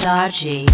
Dodgy.